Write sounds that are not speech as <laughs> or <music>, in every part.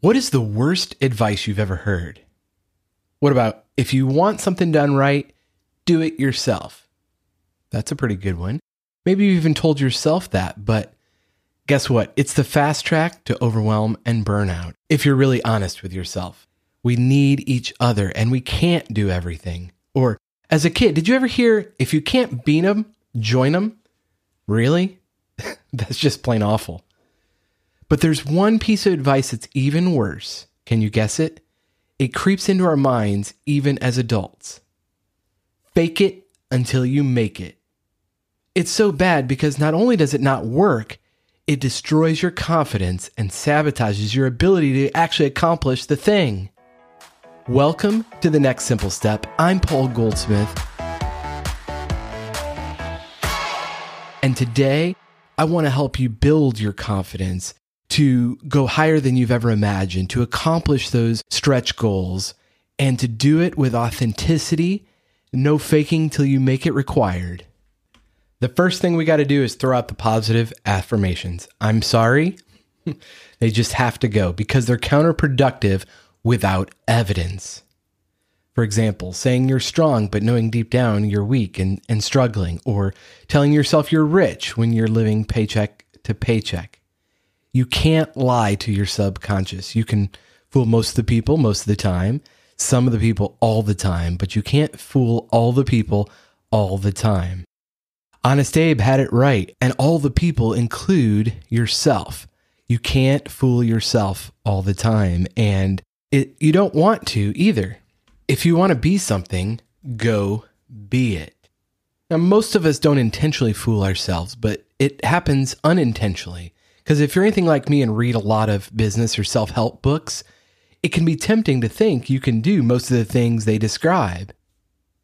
What is the worst advice you've ever heard? What about if you want something done right, do it yourself? That's a pretty good one. Maybe you even told yourself that, but guess what? It's the fast track to overwhelm and burnout if you're really honest with yourself. We need each other and we can't do everything. Or as a kid, did you ever hear if you can't beat them, join them? Really? <laughs> That's just plain awful. But there's one piece of advice that's even worse. Can you guess it? It creeps into our minds even as adults. Fake it until you make it. It's so bad because not only does it not work, it destroys your confidence and sabotages your ability to actually accomplish the thing. Welcome to the next simple step. I'm Paul Goldsmith. And today, I want to help you build your confidence to go higher than you've ever imagined, to accomplish those stretch goals, and to do it with authenticity, no faking till you make it required. The first thing we got to do is throw out the positive affirmations. I'm sorry. <laughs> they just have to go because they're counterproductive without evidence. For example, saying you're strong but knowing deep down you're weak and, and struggling, or telling yourself you're rich when you're living paycheck to paycheck. You can't lie to your subconscious. You can fool most of the people most of the time, some of the people all the time, but you can't fool all the people all the time. Honest Abe had it right, and all the people include yourself. You can't fool yourself all the time, and it, you don't want to either. If you want to be something, go be it. Now, most of us don't intentionally fool ourselves, but it happens unintentionally. Because if you're anything like me and read a lot of business or self help books, it can be tempting to think you can do most of the things they describe.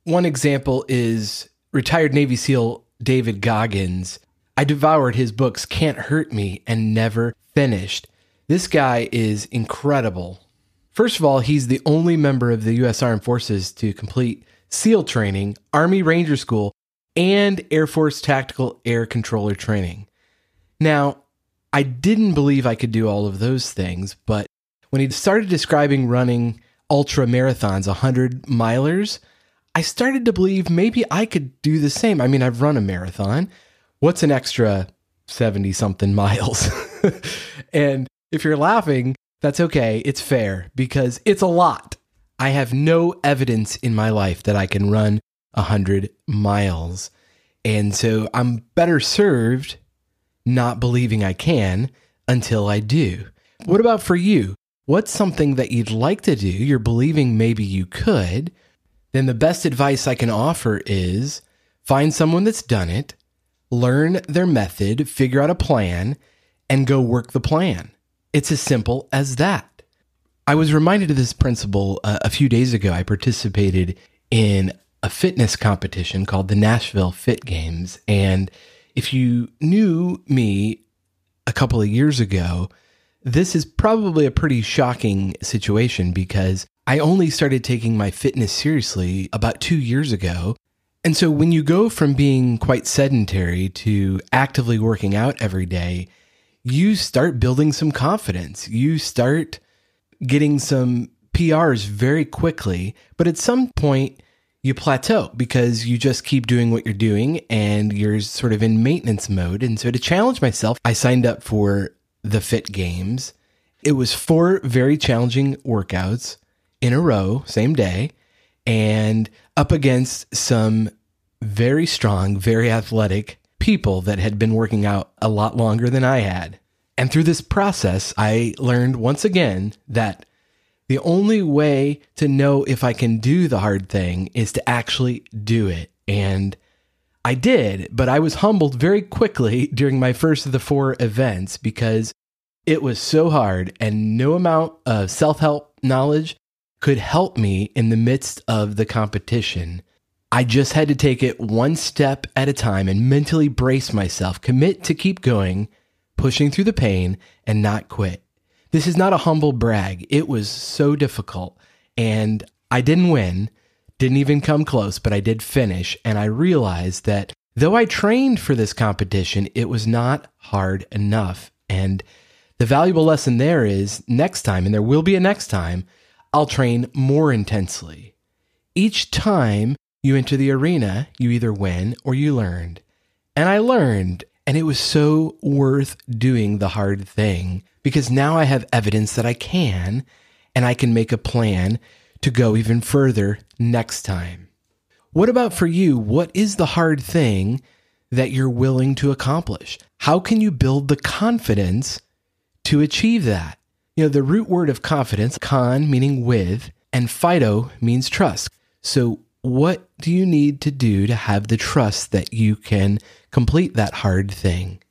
One example is retired Navy SEAL David Goggins. I devoured his books, Can't Hurt Me, and never finished. This guy is incredible. First of all, he's the only member of the U.S. Armed Forces to complete SEAL training, Army Ranger School, and Air Force Tactical Air Controller training. Now, I didn't believe I could do all of those things, but when he started describing running ultra marathons, 100 milers, I started to believe maybe I could do the same. I mean, I've run a marathon. What's an extra 70 something miles? <laughs> and if you're laughing, that's okay. It's fair because it's a lot. I have no evidence in my life that I can run 100 miles. And so I'm better served not believing I can until I do. What about for you? What's something that you'd like to do? You're believing maybe you could. Then the best advice I can offer is find someone that's done it, learn their method, figure out a plan, and go work the plan. It's as simple as that. I was reminded of this principle uh, a few days ago. I participated in a fitness competition called the Nashville Fit Games. And if you knew me a couple of years ago, this is probably a pretty shocking situation because I only started taking my fitness seriously about two years ago. And so when you go from being quite sedentary to actively working out every day, you start building some confidence. You start getting some PRs very quickly. But at some point, you plateau because you just keep doing what you're doing and you're sort of in maintenance mode. And so to challenge myself, I signed up for the Fit Games. It was four very challenging workouts in a row, same day, and up against some very strong, very athletic people that had been working out a lot longer than I had. And through this process, I learned once again that the only way to know if I can do the hard thing is to actually do it. And I did, but I was humbled very quickly <laughs> during my first of the four events because it was so hard and no amount of self help knowledge could help me in the midst of the competition. I just had to take it one step at a time and mentally brace myself, commit to keep going, pushing through the pain, and not quit. This is not a humble brag. It was so difficult, and I didn't win, didn't even come close, but I did finish. And I realized that though I trained for this competition, it was not hard enough. And The valuable lesson there is next time, and there will be a next time, I'll train more intensely. Each time you enter the arena, you either win or you learned. And I learned, and it was so worth doing the hard thing because now I have evidence that I can, and I can make a plan to go even further next time. What about for you? What is the hard thing that you're willing to accomplish? How can you build the confidence to achieve that? You know, the root word of confidence, con meaning with, and fido means trust. So, what do you need to do to have the trust that you can complete that hard thing?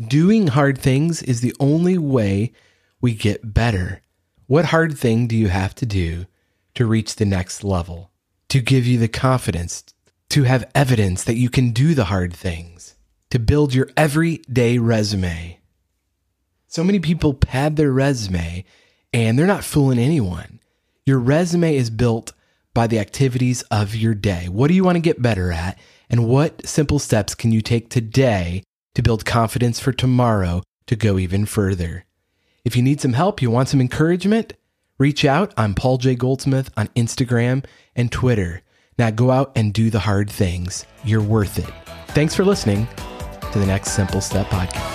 Doing hard things is the only way we get better. What hard thing do you have to do to reach the next level? To give you the confidence, to have evidence that you can do the hard things, to build your everyday resume. So many people pad their resume and they're not fooling anyone. Your resume is built by the activities of your day. What do you want to get better at? And what simple steps can you take today to build confidence for tomorrow to go even further? If you need some help, you want some encouragement, reach out. I'm Paul J. Goldsmith on Instagram and Twitter. Now go out and do the hard things. You're worth it. Thanks for listening to the Next Simple Step podcast.